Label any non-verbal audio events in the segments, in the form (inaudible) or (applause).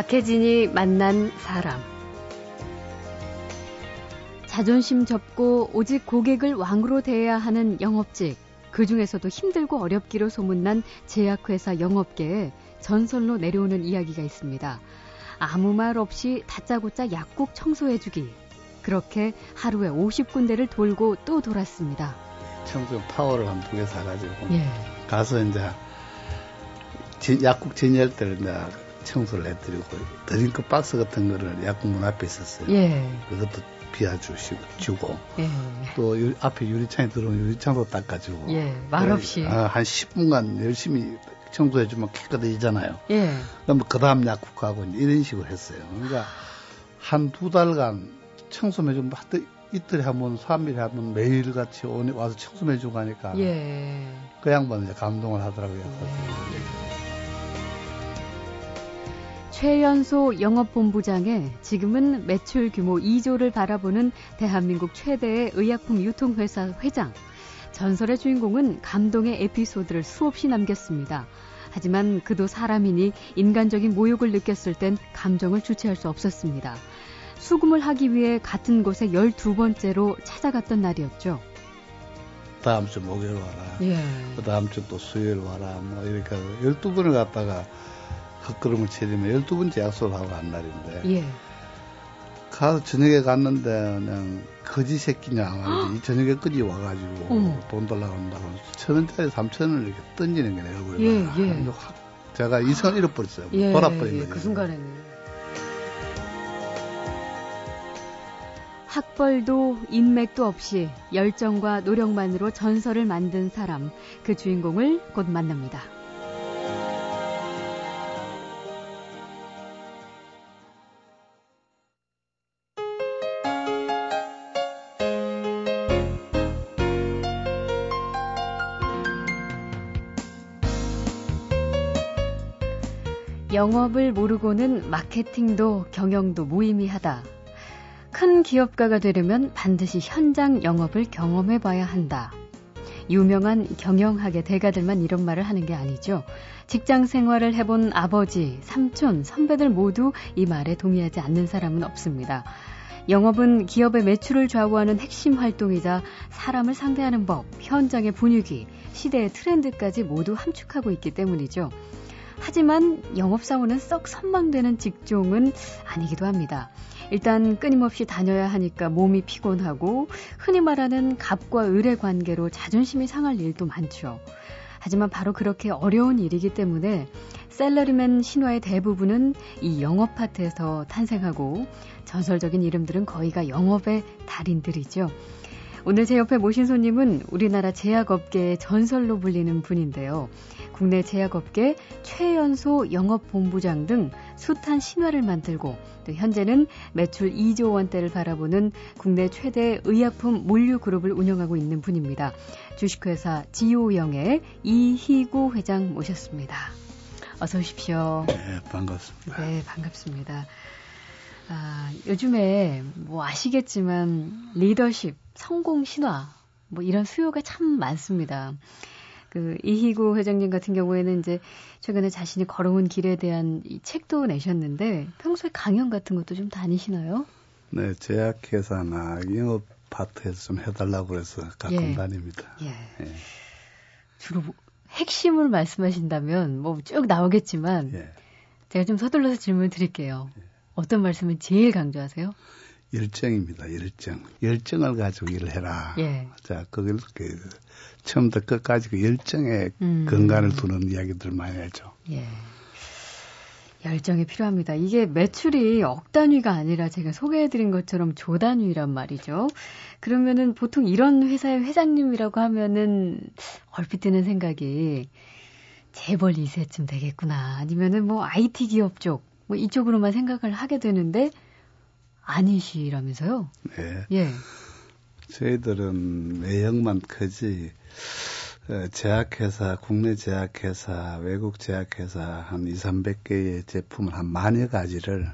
박혜진이 만난 사람. 자존심 접고 오직 고객을 왕으로 대해야 하는 영업직. 그 중에서도 힘들고 어렵기로 소문난 제약회사 영업계에 전설로 내려오는 이야기가 있습니다. 아무 말 없이 다짜고짜 약국 청소해주기. 그렇게 하루에 50군데를 돌고 또 돌았습니다. 청소 타워를 한 두 개 사가지고 예. 가서 이제 진- 약국 진열대를 내가 청소를 해드리고 드링크 박스 같은 거를 약국 문 앞에 있었어요. 예. 그것도 비워주시고 주고 예. 또 유- 앞에 유리창이 더러우면 유리창도 닦아주고 예. 말없이. 아, 한 10분간 열심히 청소해주면 깨끗해지잖아요. 예. 그럼 그 다음 약국 가고 이런 식으로 했어요. 그러니까 한 두 달간 청소해 주면 하여튼 이틀에 한 번, 3일에 한 번 매일 같이 오니- 와서 청소해 주고 하니까 예. 그 양반은 이제 감동을 하더라고요. 최연소 영업본부장에 지금은 매출 규모 2조를 바라보는 대한민국 최대의 의약품 유통회사 회장. 전설의 주인공은 감동의 에피소드를 수없이 남겼습니다. 하지만 그도 사람이니 인간적인 모욕을 느꼈을 땐 감정을 주체할 수 없었습니다. 수금을 하기 위해 같은 곳에 12번째로 찾아갔던 날이었죠. 다음 주 목요일 와라. 예. 그 다음 주 또 수요일 와라. 뭐 이렇게 12번을 갔다가 헛걸음을 치르면 12번째 약속을 하고 간 날인데 예. 가서 저녁에 갔는데 그냥 거지 새끼냐 말이지 이 저녁에까지 와가지고 어머. 돈 달라고 한다고 천 원짜리 삼천 원을 이렇게 던지는 게 내가 얼굴에 예, 막 예. 확 제가 이성을 잃어버렸어요 예. 돌아버린 예, 거죠 그 순간에는. 학벌도 인맥도 없이 열정과 노력만으로 전설을 만든 사람, 그 주인공을 곧 만납니다. 영업을 모르고는 마케팅도 경영도 무의미하다. 큰 기업가가 되려면 반드시 현장 영업을 경험해 봐야 한다. 유명한 경영학의 대가들만 이런 말을 하는 게 아니죠. 직장 생활을 해본 아버지, 삼촌, 선배들 모두 이 말에 동의하지 않는 사람은 없습니다. 영업은 기업의 매출을 좌우하는 핵심 활동이자 사람을 상대하는 법, 현장의 분위기, 시대의 트렌드까지 모두 함축하고 있기 때문이죠. 하지만 영업사원은 썩 선망되는 직종은 아니기도 합니다. 일단 끊임없이 다녀야 하니까 몸이 피곤하고 흔히 말하는 갑과 을의 관계로 자존심이 상할 일도 많죠. 하지만 바로 그렇게 어려운 일이기 때문에 셀러리맨 신화의 대부분은 이 영업 파트에서 탄생하고 전설적인 이름들은 거의가 영업의 달인들이죠. 오늘 제 옆에 모신 손님은 우리나라 제약업계의 전설로 불리는 분인데요. 국내 제약업계 최연소 영업본부장 등 숱한 신화를 만들고 또 현재는 매출 2조 원대를 바라보는 국내 최대 의약품 물류 그룹을 운영하고 있는 분입니다. 주식회사 지오영의 이희구 회장 모셨습니다. 어서 오십시오. 네, 반갑습니다. 네, 반갑습니다. 아, 요즘에 뭐 아시겠지만 리더십, 성공 신화 뭐 이런 수요가 참 많습니다. 그 이희구 회장님 같은 경우에는 이제 최근에 자신이 걸어온 길에 대한 이 책도 내셨는데 평소에 강연 같은 것도 좀 다니시나요? 네, 제약회사나 영업 파트에서 좀 해달라고 그래서 가끔 예. 다닙니다. 예. 예. 주로 뭐 핵심을 말씀하신다면 뭐 쭉 나오겠지만 예. 제가 좀 서둘러서 질문 드릴게요. 어떤 말씀을 제일 강조하세요? 열정입니다. 열정. 열정을 가지고 일을 해라. 예. 자, 그걸 그 처음부터 끝까지 그 열정에 음. 건강을 두는 이야기들 많이 하죠. 예. 열정이 필요합니다. 이게 매출이 억 단위가 아니라 제가 소개해드린 것처럼 조 단위란 말이죠. 그러면은 보통 이런 회사의 회장님이라고 하면은 얼핏 드는 생각이 재벌 2세쯤 되겠구나. 아니면은 뭐 IT 기업 쪽, 뭐 이쪽으로만 생각을 하게 되는데 아니시라면서요? 네. 예. 저희들은 외형만 크지, 어, 제약회사, 국내 제약회사, 외국 제약회사 한 2, 300개의 제품을 한 만여 가지를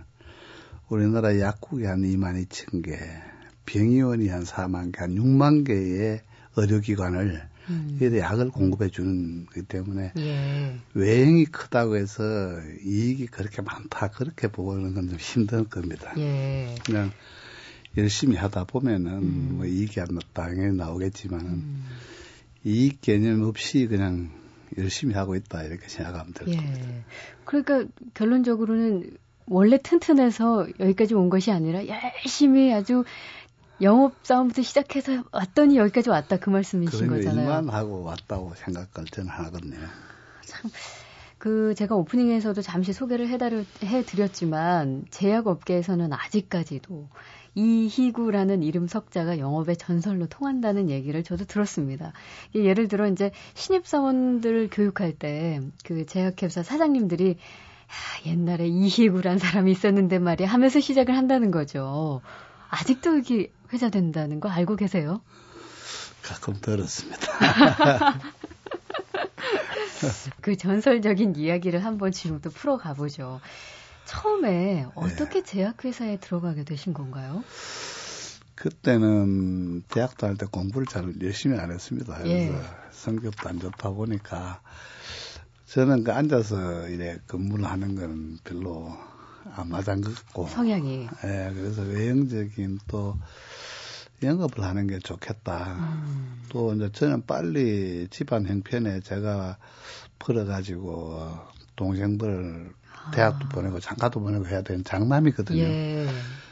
우리나라 약국이 한 2만 2천 개, 병의원이 한 4만 개, 한 6만 개의 의료기관을 음. 이래 약을 공급해 주는 거기 때문에 예. 외형이 크다고 해서 이익이 그렇게 많다 그렇게 보는 건 좀 힘든 겁니다. 예. 그냥 열심히 하다 보면은 음. 뭐 이익이 안 당연히 나오겠지만은 음. 이익 개념 없이 그냥 열심히 하고 있다 이렇게 생각하면 될 예. 겁니다. 그러니까 결론적으로는 원래 튼튼해서 여기까지 온 것이 아니라 열심히 아주 영업 싸움부터 시작해서 왔더니 여기까지 왔다 그 말씀이신 거잖아요. 일만 하고 왔다고 생각할 때는 하거든요. 참. 그 제가 오프닝에서도 잠시 소개를 해달, 해드렸지만 제약업계에서는 아직까지도 이희구라는 이름 석자가 영업의 전설로 통한다는 얘기를 저도 들었습니다. 예를 들어 이제 신입사원들 교육할 때 그 제약회사 사장님들이 야, 옛날에 이희구란 사람이 있었는데 말이야 하면서 시작을 한다는 거죠. 아직도 여기 회자 된다는 거 알고 계세요? 가끔 들었습니다. (laughs) 그 전설적인 이야기를 한번 지금부터 풀어가 보죠. 처음에 어떻게 네. 제약회사에 들어가게 되신 건가요? 그때는 대학 다닐 때 공부를 잘 열심히 안 했습니다. 그래서 예. 성적도 안 좋다 보니까 저는 그 앉아서 이래 근무를 하는 건 별로 안 맞은 것 같고. 성향이. 예, 그래서 외형적인 또 영업을 하는 게 좋겠다. 음. 또 이제 저는 빨리 집안 형편에 제가 풀어가지고 동생들 대학도 아. 보내고 장가도 보내고 해야 되는 장남이거든요. 예.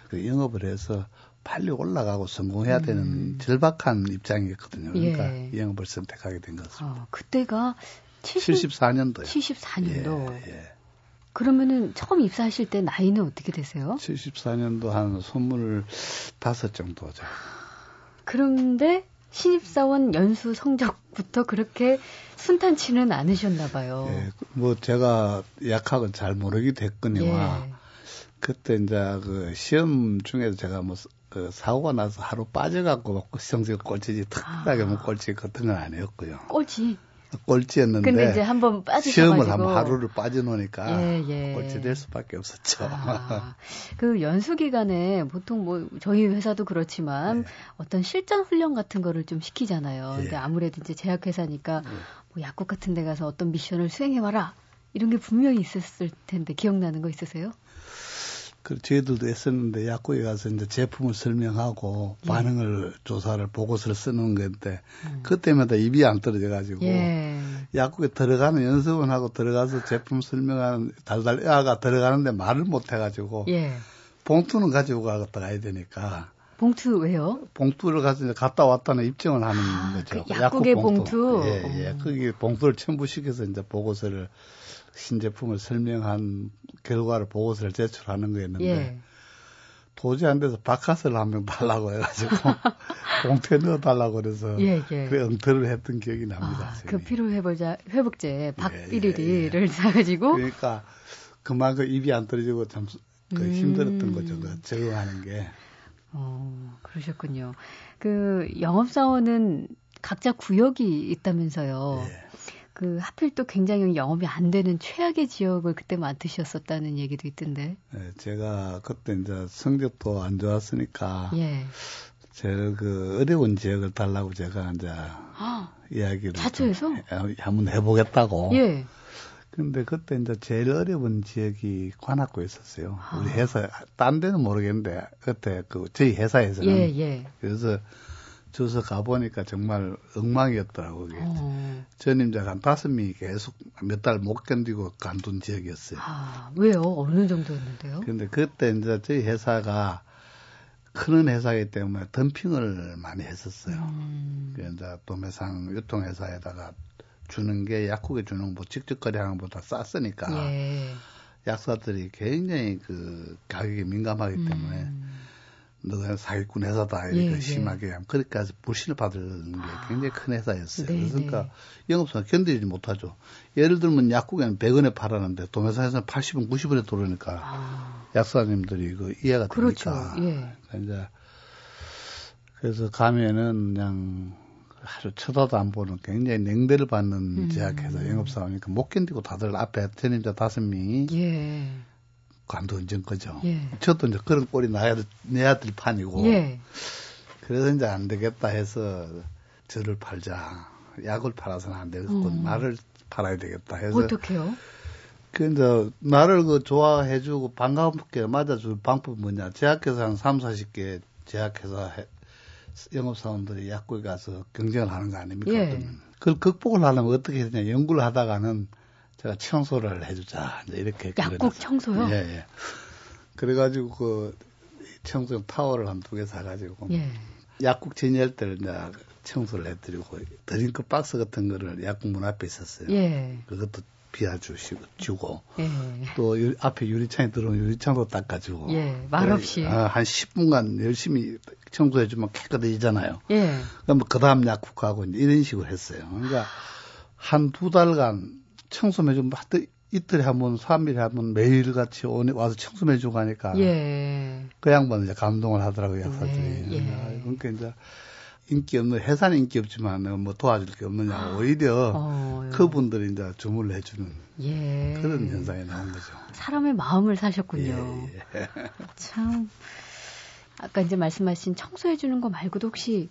그 영업을 해서 빨리 올라가고 성공해야 음. 되는 절박한 입장이었거든요. 그러니까 예. 영업을 선택하게 된 것입니다. 어, 그때가 70, 74년도요. 74년도. 예, 예. 그러면은 처음 입사하실 때 나이는 어떻게 되세요? 74년도 한 25 정도죠. 그런데 신입사원 연수 성적부터 그렇게 순탄치는 않으셨나 봐요. 예, 뭐 제가 약학은 잘 모르기도 했거니와 예. 그때 이제 그 시험 중에도 제가 뭐 그 사고가 나서 하루 빠져갖고 성적 꼴찌지 특별하게 아. 뭐 꼴찌 같은 건 아니었고요. 꼴찌? (laughs) 꼴찌였는데 근데 이제 한번 빠지셔 시험을 한번 하루를 빠져놓으니까 예, 예. 꼴찌 될 수밖에 없었죠. 아, (laughs) 그 연수 기간에 보통 뭐 저희 회사도 그렇지만 예. 어떤 실전 훈련 같은 거를 좀 시키잖아요. 예. 근데 아무래도 이제 제약회사니까 예. 뭐 약국 같은 데 가서 어떤 미션을 수행해 와라 이런 게 분명히 있었을 텐데 기억나는 거 있으세요? 그 저희들도 했었는데 약국에 가서 이제 제품을 설명하고 예. 반응을 조사를 보고서를 쓰는 건데 음. 그때마다 입이 안 떨어져 가지고 예. 약국에 들어가는 연습은 하고 들어가서 제품 설명하는 달달 애가 들어가는데 말을 못 해 가지고 예. 봉투는 가지고 가겠다 가야 되니까 봉투 왜요? 봉투를 가서 이제 갔다 왔다는 입증을 하는 아, 거죠. 그 약국의 약국 봉투. 봉투. 예, 예. 거기 봉투를 첨부시켜서 이제 보고서를 신제품을 설명한 결과를 보고서를 제출하는 거였는데 예. 도저히 안 돼서 바카스를 한 명 달라고 해가지고 (laughs) 봉투에 넣어달라고 그래서 예, 예. 그 응터를 했던 기억이 납니다. 아, 그 피로 회복자 회복제 박비리리를 예, 예, 예. 사가지고 그러니까 그만큼 입이 안 떨어지고 참그 음. 힘들었던 거죠. 그 적응하는 게. 어 그러셨군요. 그 영업사원은 각자 구역이 있다면서요. 예. 그 하필 또 굉장히 영업이 안 되는 최악의 지역을 그때 맡으셨었다는 얘기도 있던데. 네, 제가 그때 이제 성적도 안 좋았으니까 예. 제일 그 어려운 지역을 달라고 제가 이제 아, 이야기를 자초해서 한번 해보겠다고. 예. 근데 그때 이제 제일 어려운 지역이 관악구였었어요. 아. 우리 회사 딴 데는 모르겠는데 그때 그 저희 회사에서는 예, 예. 그래서 주서 가보니까 정말 엉망이었더라고요. 그게. 어. 전임자가 한 다섯 명이 계속 몇 달 못 견디고 간둔 지역이었어요. 아, 왜요? 어느 정도였는데요? 근데 그때 이제 저희 회사가 큰 회사이기 때문에 덤핑을 많이 했었어요. 음. 그 이제 도매상 유통회사에다가 주는 게 약국에 주는 뭐 직접 거래하는 것보다 쌌으니까 예. 약사들이 굉장히 그 가격에 민감하기 때문에 음. 너가 사기꾼 회사다 이렇게 예, 심하게 예. 그렇게까지 불신을 받는 게 굉장히 큰 회사였어요. 네, 그러니까 네. 영업사가 견디지 못하죠. 예를 들면 약국에는 100원에 팔았는데 도매상에서는 80원, 90원에 들어오니까 아. 약사님들이 그 이해가 그렇죠. 되니까. 예. 그러니까 이제 그래서 가면은 그냥 하루 쳐다도 안 보는 굉장히 냉대를 받는 음. 제약회사 영업사원이니까 못 견디고 다들 앞에 전임자 다섯 명이 예. 관도운전 거죠. 예. 저도 이제 그런 꼴이 나야, 내 아들 판이고. 예. 그래서 이제 안 되겠다 해서 저를 팔자. 약을 팔아서는 안 되겠고 음. 나를 팔아야 되겠다 해서 어떻게요? 그 이제 나를 그 좋아해주고 반갑게 맞아줄 방법은 뭐냐? 제약회사 한 3, 40개 제약회사 영업사원들이 약국에 가서 경쟁을 하는 거 아닙니까? 예. 그걸 극복을 하려면 어떻게 해야 되냐? 연구를 하다가는 제가 청소를 해주자. 이제 이렇게. 약국 청소요? 예, 예. 그래가지고 그 청소용 타월을 한 두 개 사가지고. 예. 약국 진열대를 이제 청소를 해드리고 드링크 박스 같은 거를 약국 문 앞에 있었어요. 예. 그것도 비워주시고 주고 예. 또 유, 앞에 유리창이 더러운 유리창도 닦아주고 예. 말없이 아, 한 10분간 열심히 청소해주면 깨끗해지잖아요. 예. 그럼 그 다음 약국하고 이런 식으로 했어요. 그러니까 한 두 달간 청소해주면 이틀에 한 번, 3일에 한 번 매일 같이 와서 청소해 주고 하니까 예. 그 양반은 이제 감동을 하더라고요, 약사들이. 네. 예. 그러니까 이제 인기 없는 회사는 인기 없지만 뭐 도와줄 게 없느냐 아. 오히려 어, 그분들이 이제 주문을 해주는 예. 그런 현상이 나온 거죠. 사람의 마음을 사셨군요. 예, 예. (laughs) 참 아까 이제 말씀하신 청소해 주는 거 말고도 혹시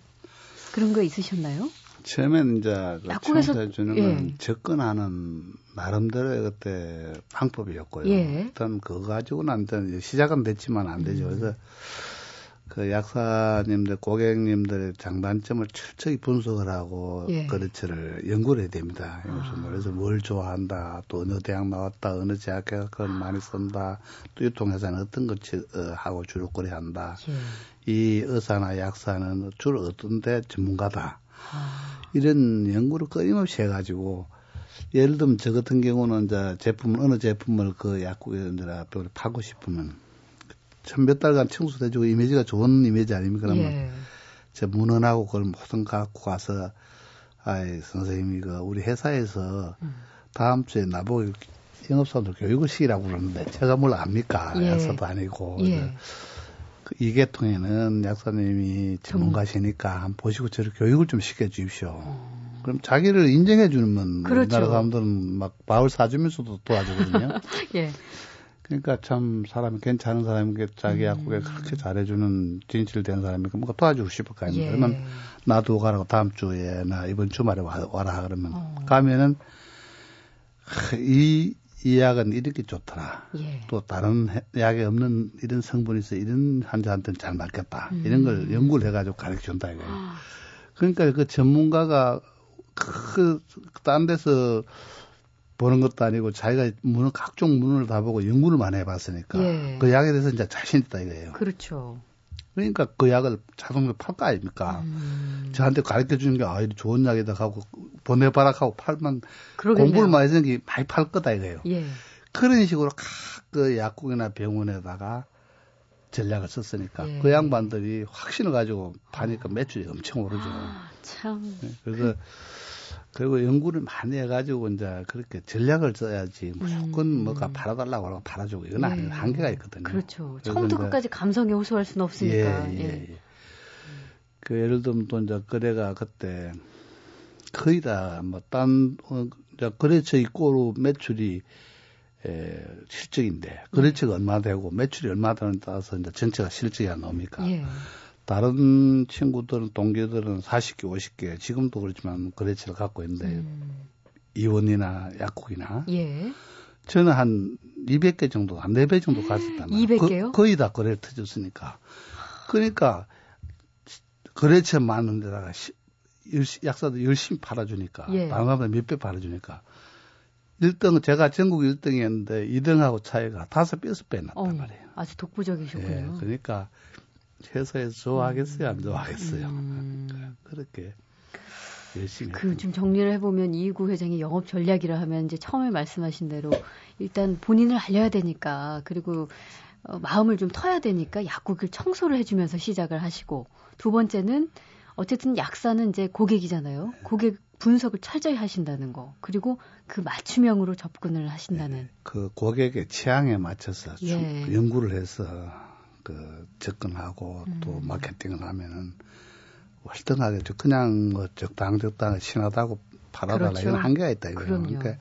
그런 거 있으셨나요? 처음엔 이제 그 청소해주는 예. 건 접근하는 나름대로의 그때 방법이었고요. 예. 일단 그거 가지고는 안 시작은 됐지만 안 되죠. 음. 그래서 그 약사님들, 고객님들의 장단점을 철저히 분석을 하고 예. 거래처를 연구를 해야 됩니다. 아. 그래서 뭘 좋아한다, 또 어느 대학 나왔다, 어느 대학에 그걸 많이 쓴다, 또 유통회사는 어떤 것 어, 하고 주로 거래한다. 예. 이 의사나 약사는 주로 어떤 데 전문가다. 아. 이런 연구를 끊임없이 해가지고 예를 들면 저 같은 경우는 이제 제품 어느 제품을 그 약국에 팔고 싶으면 천몇 달간 청소해주고 이미지가 좋은 이미지 아닙니까? 그러면 예. 저 문헌하고 그걸 모든 갖고 가서 아이 선생님이 그 우리 회사에서 음. 다음 주에 나보고 영업사원들 교육을 시키라고 그러는데 제가 뭘 압니까? 예. 약사도 아니고 예. 그 이계통에는 약사님이 전문가시니까 한번 보시고 저를 교육을 좀 시켜주십시오. 어. 그럼 자기를 인정해 주면 그렇죠. 우리나라 사람들은 막 밥을 사주면서도 도와주거든요. (laughs) 예. 그러니까 참 사람이 괜찮은 사람이 자기 약국에 음. 그렇게 잘해주는 진실된 사람이니까 뭔가 도와주고 싶을 거 아닙니까? 예. 그러면 나도 가라고 다음 주에 나 이번 주말에 와, 라 그러면 어. 가면은 이, 이 약은 이렇게 좋더라. 예. 또 다른 약에 없는 이런 성분이 있어 이런 환자한테는 잘 맞겠다. 음. 이런 걸 연구를 해가지고 가르쳐 준다 이거예요. 아. 그러니까 그 전문가가 그, 딴 데서 보는 것도 아니고 자기가 문을 각종 문을 다 보고 연구를 많이 해봤으니까 예. 그 약에 대해서 이제 자신 있다 이거예요. 그렇죠. 그러니까 그 약을 자동으로 팔 거 아닙니까? 음. 저한테 가르쳐 주는 게 아, 이 좋은 약이다 하고 보내봐라 하고 팔면 그러겠네요. 공부를 많이 했는 게 많이 팔 거다 이거예요. 예. 그런 식으로 그 약국이나 병원에다가 전략을 썼으니까 예. 그 양반들이 확신을 가지고 파니까 매출이 엄청 오르죠. 아, 참. 네, 그래서 그 리고 연구를 많이 해가지고 이제 그렇게 전략을 써야지 무조건 음. 뭐가 팔아달라고 하고 팔아주고 이건 예. 한계가 있거든요. 그렇죠. 처음부터 끝까지 감성에 호소할 수는 없으니까. 예, 예, 예. 예. 그 예를 들면 또 이제 거래가 그때 거의 다뭐딴 어, 거래처 입고로 매출이 에, 실적인데 거래처가 얼마 되고 매출이 얼마 되는 따라서 이제 전체가 실적이 안 나옵니까? 예. 다른 친구들은 동기들은 40개, 50개 지금도 그렇지만 거래처를 갖고 있는데 음. 이원이나 약국이나 예. 저는 한 200개 정도, 한 4배 정도 갔었단 말이에요. 200개요? 거, 의다 거래를 터졌으니까. 그러니까 거래처 많은 데다가 시, 약사도 열심히 팔아주니까 예. 다른 사람들 몇배 팔아주니까 1등 제가 전국 1등이었는데 2등하고 차이가 다섯 여섯 배 났단 어, 말이에요. 아주 독보적이셨군요. 예, 그러니까 회사에서 좋아하겠어요, 안 좋아하겠어요. 음. 그렇게 열심히. 그 좀 정리를 해보면 이구 회장이 영업 전략이라 하면 이제 처음에 말씀하신 대로 일단 본인을 알려야 되니까 그리고 어, 마음을 좀 터야 되니까 약국을 청소를 해주면서 시작을 하시고 두 번째는 어쨌든 약사는 이제 고객이잖아요. 고객 분석을 철저히 하신다는 거. 그리고 그 맞춤형으로 접근을 하신다는. 네, 그 고객의 취향에 맞춰서 예. 연구를 해서 그 접근하고 음. 또 마케팅을 하면은 월등하겠죠. 그냥 뭐 적당 적당 신하다고 팔아달라 그렇죠. 이런 한계가 있다 이거예요. 그러니까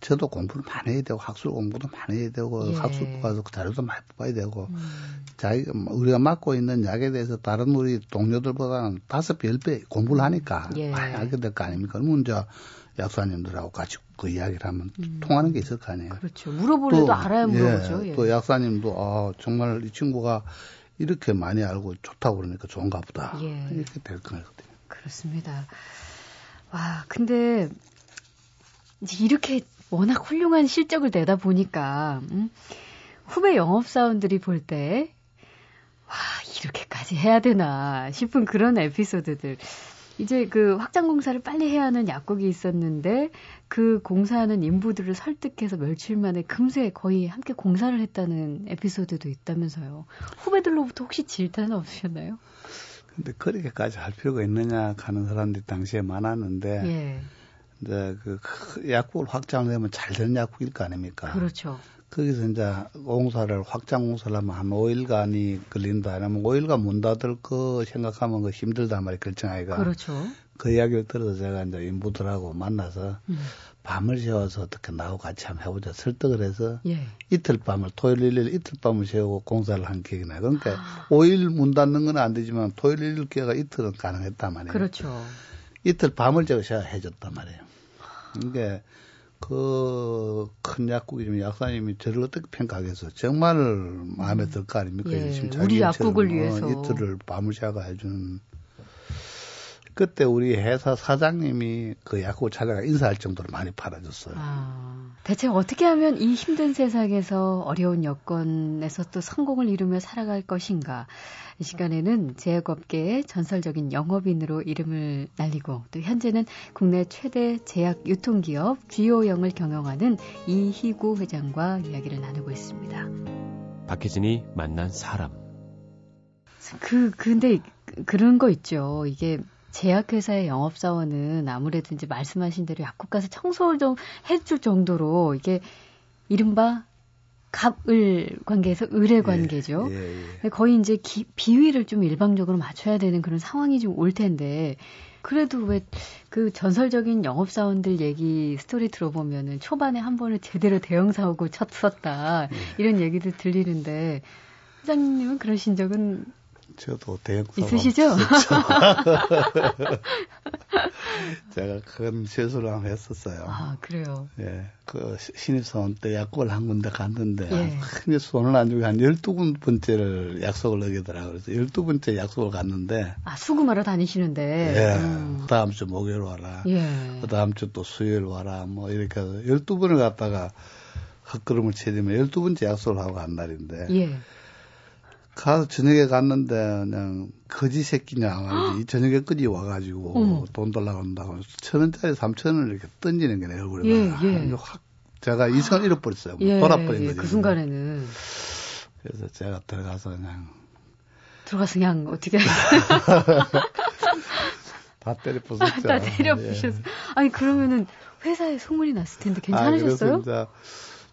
저도 공부를 많이 해야 되고 학술 공부도 많이 해야 되고 예. 학술 가서 자료도 많이 뽑아야 되고 음. 자기 우리가 맡고 있는 약에 대해서 다른 우리 동료들보다는 다섯 배, 열 배 공부를 하니까 예. 많이 알게 될 거 아닙니까? 그러면 이제 약사님들하고 같이 그 이야기를 하면 음. 통하는 게 있을 거 아니에요. 그렇죠. 물어보려도 또, 알아야 물어보죠. 예, 예. 또 약사님도 아 정말 이 친구가 이렇게 많이 알고 좋다고 그러니까 좋은가 보다. 예. 이렇게 될 거거든요. 그렇습니다. 와, 근데 이렇게 워낙 훌륭한 실적을 내다 보니까 음, 후배 영업사원들이 볼때 와, 이렇게까지 해야 되나 싶은 그런 에피소드들. 이제 그 확장 공사를 빨리 해야 하는 약국이 있었는데 그 공사하는 인부들을 설득해서 며칠 만에 금세 거의 함께 공사를 했다는 에피소드도 있다면서요. 후배들로부터 혹시 질타는 없으셨나요? 근데 그렇게까지 할 필요가 있느냐 하는 사람들이 당시에 많았는데 예. 이제 그 약국을 확장하면 잘 되는 약국일 거 아닙니까? 그렇죠. 거기서 이제 공사를 확장 공사를 하면 한 5일간이 걸린다. 아니면 5일간 문 닫을 거 생각하면 그 힘들단 말이에요. 결정하기가. 그렇죠. 그 이야기를 들어서 제가 이제 인부들하고 만나서 음. 밤을 새워서 어떻게 나하고 같이 한번 해보자 설득을 해서 예. 이틀 밤을 토요일 일일 이틀 밤을 새우고 공사를 한 기억이 나요. 그러니까 아. 5일 문 닫는 건 안 되지만 토요일 일일 기회가 이틀은 가능했단 말이에요. 그렇죠. 이틀 밤을 제가 해줬단 말이에요. 그러니까 그 큰 약국이지만 약사님이 저를 어떻게 평가하겠어? 정말 마음에 들 거 아닙니까? 예, 우리 약국을 어, 위해서 이틀을 밤을 새가 해주는 그때 우리 회사 사장님이 그 약국 찾아가 인사할 정도로 많이 팔아줬어요. 아, 대체 어떻게 하면 이 힘든 세상에서 어려운 여건에서 또 성공을 이루며 살아갈 것인가? 이 시간에는 제약업계의 전설적인 영업인으로 이름을 날리고 또 현재는 국내 최대 제약 유통기업 GO영을 경영하는 이희구 회장과 이야기를 나누고 있습니다. 박혜진이 만난 사람. 그 근데 그런 거 있죠. 이게 제약회사의 영업사원은 아무래도 이제 말씀하신 대로 약국 가서 청소를 좀 해줄 정도로 이게 이른바 갑을 관계에서 의뢰 예, 관계죠. 예, 예, 거의 이제 기, 비위를 좀 일방적으로 맞춰야 되는 그런 상황이 좀 올 텐데 그래도 왜 그 전설적인 영업사원들 얘기 스토리 들어보면은 초반에 한 번을 제대로 대형 사고 쳤었다 예. 이런 얘기도 들리는데 회장님은 그러신 적은 저도 대형 있으시죠? (laughs) 제가 큰 실수를 한번 했었어요. 아 그래요. 예, 그 신입사원 때 약국을 한 군데 갔는데 예. 큰 손을 안 주고 한 열두 번째를 약속을 어기더라고요. 그래서 열두 번째 약속을 갔는데 아 수금하러 다니시는데 예, 음. 다음 주 목요일 와라. 예. 그 다음 주 또 수요일 와라. 뭐 이렇게 열두 번을 갔다가 헛걸음을 치면 열두 번째 약속을 하고 간 날인데. 예. 가서 저녁에 갔는데 그냥 거지 새끼냐 말이지 저녁에까지 와가지고 어. 돈 달라고 한다고 천 원짜리 삼천 원을 이렇게 던지는 게 내 얼굴에 예, 예. 확 제가 이성을 잃어버렸어요. 뭐 예, 돌아버린 예, 거죠. 그 순간에는 그래서 제가 들어가서 그냥 들어가서 그냥 어떻게 (laughs) 다 때려 부쉈죠. (laughs) 다 때려 부셨어. 예. 아니 그러면은 회사에 소문이 났을 텐데 괜찮으셨어요? 아,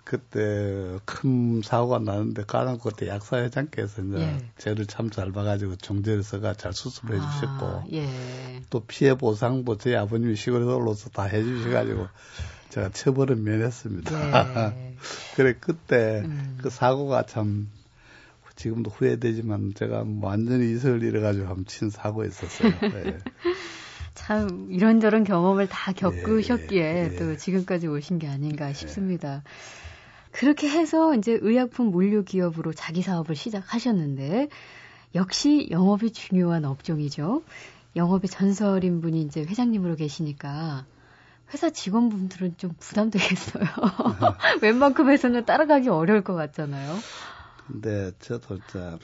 그때 큰 사고가 나는데 가랑코 때 약사회장께서 이제 예. 저를 참 잘 봐가지고 종제에서가 잘 수습을 아, 해주셨고 예. 또 피해 보상도 저희 아버님이 시골에서 올라서 다 해주셔가지고 제가 처벌은 면했습니다. 예. (laughs) 그래 그때 음. 그 사고가 참 지금도 후회되지만 제가 완전히 이슬을 잃어가지고 한번 친 사고였었어요. 네. (laughs) 참 이런저런 경험을 다 겪으셨기에 예, 예. 또 지금까지 오신 게 아닌가 예. 싶습니다. 그렇게 해서 이제 의약품 물류 기업으로 자기 사업을 시작하셨는데 역시 영업이 중요한 업종이죠. 영업의 전설인 분이 이제 회장님으로 계시니까 회사 직원분들은 좀 부담되겠어요. (laughs) 웬만큼에서는 따라가기 어려울 것 같잖아요. 근데 저도 이제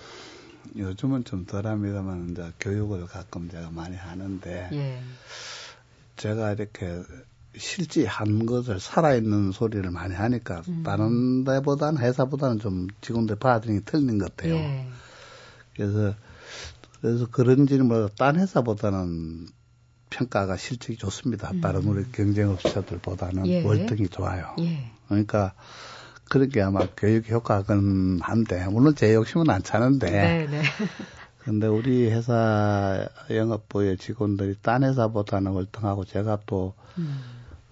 요즘은 좀 덜합니다만 이제 교육을 가끔 제가 많이 하는데 예. 제가 이렇게 실제 한 것을 살아있는 소리를 많이 하니까 음. 다른 데보다는 회사보다는 좀 직원들 받아들이는 게 틀린 것 같아요. 예. 그래서 그래서 그런지는 뭐딴 회사보다는 평가가 실적이 좋습니다. 음. 다른 우리 경쟁업체들보다는 예. 월등히 좋아요. 예. 그러니까 그렇게 아마 교육 효과는 한데 물론 제 욕심은 안 차는데 네, 네. (laughs) 근데 우리 회사 영업부의 직원들이 딴 회사보다는 월등하고 제가 또 음.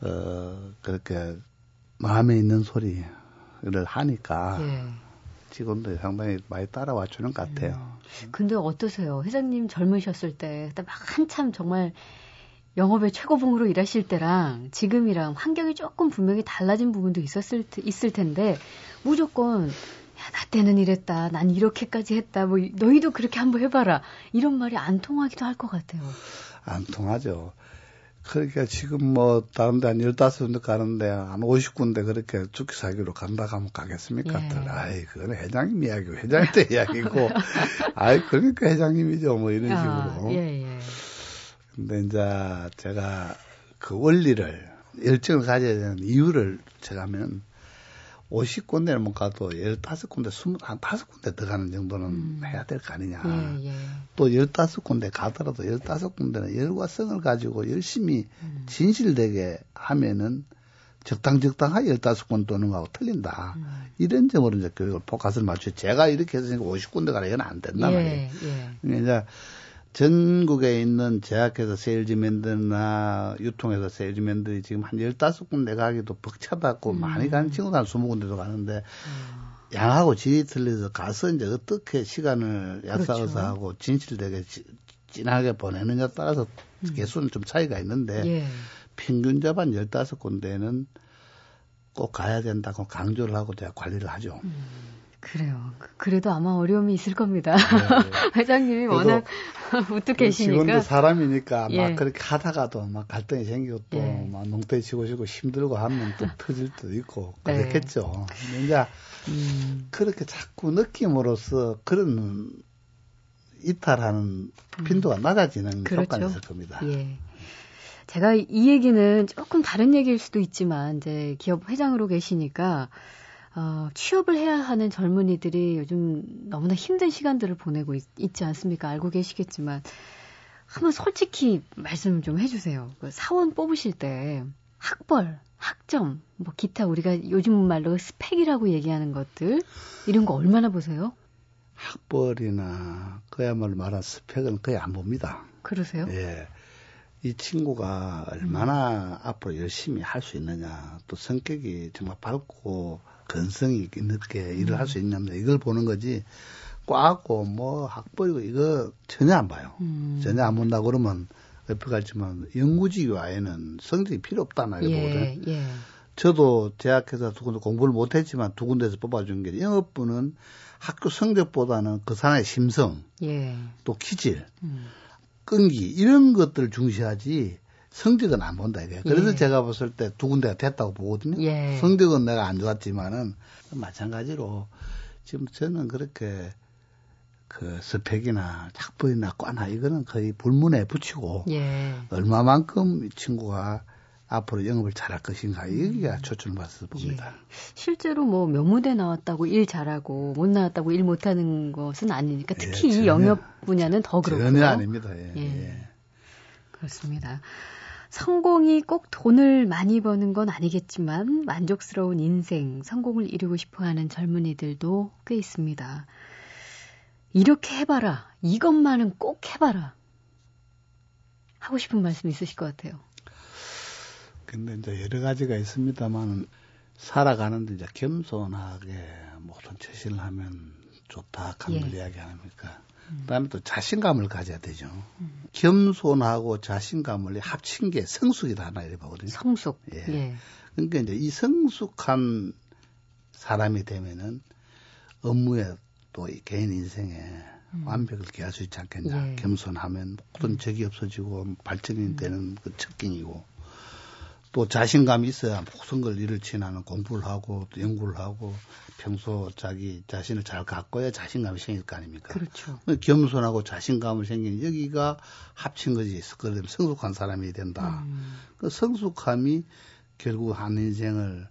어, 그렇게 마음에 있는 소리를 하니까 예. 직원들이 상당히 많이 따라와 주는 것 같아요. 음. 근데 어떠세요? 회장님 젊으셨을 때, 막 한참 정말 영업의 최고봉으로 일하실 때랑 지금이랑 환경이 조금 분명히 달라진 부분도 있었을, 있을 텐데, 무조건, 야, 나 때는 이랬다. 난 이렇게까지 했다. 뭐, 너희도 그렇게 한번 해봐라. 이런 말이 안 통하기도 할 것 같아요. 안 통하죠. 그러니까 지금 뭐 다른 데한 15군데 가는데 한 50군데 그렇게 죽기 살기로 간다 하면 가겠습니까? 예. 아이, 그건 회장님 이야기고 회장님 (laughs) 이야기고 아이, 그러니까 회장님이죠. 뭐 이런 아, 식으로. 예, 예. 근데 이제 제가 그 원리를 열정을 가져야 되는 이유를 제가 하면 50군데를 못 가도 15군데, 20, 한 5군데 더 가는 정도는 음. 해야 될 거 아니냐. 예, 예. 또 15군데 가더라도 15군데는 열과 성을 가지고 열심히 음. 진실되게 하면은 적당 적당하게 15군 도는 거하고 틀린다. 음. 이런 점으로 이제 교육을 포커스를 맞추 제가 이렇게 해서 50군데 가라 이건 안 된단 말이에요. 예, 예. 그러니까 이제 전국에 있는 제약회사 세일즈맨들이나 유통회사 세일즈맨들이 지금 한 15군데 가기도 벅차다고 음. 많이 가는 친구들 한 20군데도 가는데 어, 양하고 질이 틀려서 가서 이제 어떻게 시간을 약속해서 그렇죠. 하고 진실되게 지- 진하게 보내느냐에 따라서 음. 개수는 좀 차이가 있는데 예. 평균 잡한 15군데는 꼭 가야 된다고 강조를 하고 제가 관리를 하죠. 음, 그래요. 그- 그래도 아마 어려움이 있을 겁니다. 네. (laughs) 회장님이 그래도 워낙 (laughs) 우뚝 계시니까. 직원도 사람이니까 예. 막 그렇게 하다가도 막 갈등이 생기고 또 예. 막 농대 치고 싶고 힘들고 하면 또 (laughs) 터질 때도 있고 네. 그렇겠죠. 근데 이제 음, 그렇게 자꾸 느낌으로써 그런 이탈하는 빈도가 낮아지는 그렇죠. 효과가 있을 겁니다. 예. 제가 이 얘기는 조금 다른 얘기일 수도 있지만, 이제 기업 회장으로 계시니까, 어, 취업을 해야 하는 젊은이들이 요즘 너무나 힘든 시간들을 보내고 있, 지 않습니까? 알고 계시겠지만, 한번 솔직히 말씀 좀 해주세요. 그 사원 뽑으실 때, 학벌, 학점, 뭐 기타 우리가 요즘 말로 스펙이라고 얘기하는 것들, 이런 거 얼마나 보세요? 학벌이나 그야말로 말한 스펙은 거의 안 봅니다. 그러세요? 예. 이 친구가 얼마나 앞으로 열심히 할 수 있느냐, 또 성격이 정말 밝고 건성이 있게 일을 할 수 있느냐, 이걸 보는 거지, 꽉고 뭐 학벌이고 이거 전혀 안 봐요. 음. 전혀 안 본다 그러면 옆에 갔지만 연구직 외에는 성적이 필요 없다 나 이거 보거든. 예, 예. 저도 대학에서 두 군데 공부를 못했지만 두 군데에서 뽑아준 게 영업부는 학교 성적보다는 그 사람의 심성, 예. 또 기질, 음. 끈기 이런 것들을 중시하지 성적은 안 본다 이거예요. 그래서 예. 제가 봤을 때 두 군데가 됐다고 보거든요. 예. 성적은 내가 안 좋았지만은 마찬가지로 지금 저는 그렇게 그 스펙이나 학벌이나 과나 이거는 거의 불문에 붙이고 예. 얼마만큼 이 친구가 앞으로 영업을 잘할 것인가 여기가 초점을 맞서 봅니다. 실제로 뭐 명무대 나왔다고 일 잘하고 못 나왔다고 일 못하는 것은 아니니까 특히 예, 이 전혀- 영역 분야는 더 그렇고요. 전혀 아닙니다. 예. 예. 예. 그렇습니다. 성공이 꼭 돈을 많이 버는 건 아니겠지만 만족스러운 인생, 성공을 이루고 싶어하는 젊은이들도 꽤 있습니다. 이렇게 해봐라. 이것만은 꼭 해봐라. 하고 싶은 말씀 있으실 것 같아요. 근데 이제 여러 가지가 있습니다만 살아가는데 이제 겸손하게 모든 처신을 하면 좋다 걸 예. 이야기 아닙니까? 그다음에 또 자신감을 가져야 되죠. 겸손하고 자신감을 합친 게 성숙이다 하나 이래 보거든요. 성숙. 예. 예. 그러니까 이제 이 성숙한 사람이 되면은 업무에 또이 개인 인생에 완벽을 기할 수 있지 않겠냐. 음. 예. 겸손하면 모든 적이 없어지고 발전이 되는 그 척긴이고 또 자신감이 있어야 모든 걸 일을 지나는 공부를 하고 또 연구를 하고 평소 자기 자신을 잘 갖고야 자신감이 생길 거 아닙니까? 그렇죠. 겸손하고 자신감을 생기는 여기가 합친 거지. 그러면 성숙한 사람이 된다. 음. 그 성숙함이 결국 한 인생을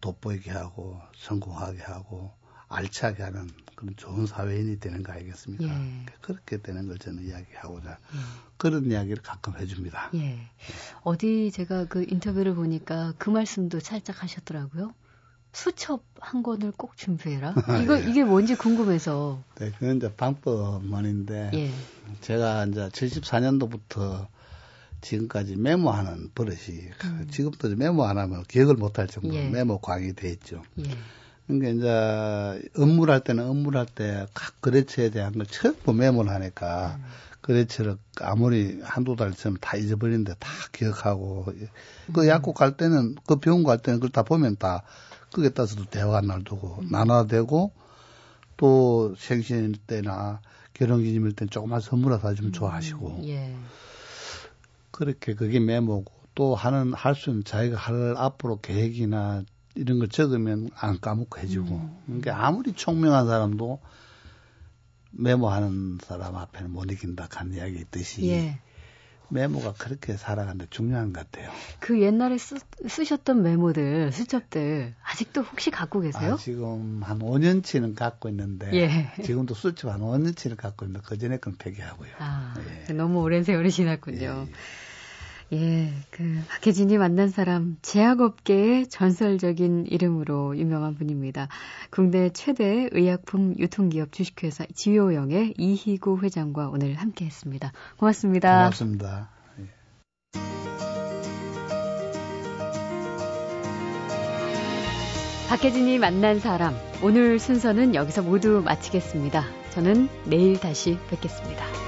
돋보이게 하고 성공하게 하고 알차게 하는 그런 좋은 사회인이 되는 거 아니겠습니까? 예. 그렇게 되는 걸 저는 이야기하고자 예. 그런 이야기를 가끔 해줍니다. 예. 어디 제가 그 인터뷰를 보니까 그 말씀도 살짝 하셨더라고요. 수첩 한 권을 꼭 준비해라. (laughs) 이거 예. 이게 뭔지 궁금해서. 네, 그건 이제 방법만인데 예. 제가 이제 74년도부터 지금까지 메모하는 버릇이 음. 지금도 메모 안 하면 기억을 못 할 정도로 예. 메모 광이 돼 있죠. 예. 그러니까 이제 업무를 할 때는 업무를 할 때 각 거래처에 대한 걸 전부 메모를 하니까 음. 거래처를 아무리 한두 달 전에 다 잊어버리는데 다 기억하고 그 음. 약국 갈 때는 그 병원 갈 때는 그걸 다 보면 다 그게 따라서도 대화가 날두고 음. 나눠되고 또 생신 때나 결혼기념일 때는 조그만 선물을 사주면 음. 좋아하시고 예. 그렇게 그게 메모고 또 하는 할 수 있는 자기가 할 앞으로 계획이나 이런 걸 적으면 안 까먹고 해주고 음. 그러니까 아무리 총명한 사람도 메모하는 사람 앞에는 못 이긴다 하는 이야기 있듯이 예. 메모가 그렇게 살아가는데 중요한 것 같아요. 그 옛날에 쓰, 쓰셨던 메모들, 수첩들 아직도 혹시 갖고 계세요? 아, 지금 한 5년치는 갖고 있는데 예. 지금도 수첩 한 5년치를 갖고 있는데 그 전에 건 폐기하고요. 아, 예. 너무 오랜 세월이 지났군요. 예. 예, 그 박혜진이 만난 사람 제약업계의 전설적인 이름으로 유명한 분입니다. 국내 최대 의약품 유통기업 주식회사 지효영의 이희구 회장과 오늘 함께했습니다. 고맙습니다. 고맙습니다. 예. 박혜진이 만난 사람 오늘 순서는 여기서 모두 마치겠습니다. 저는 내일 다시 뵙겠습니다.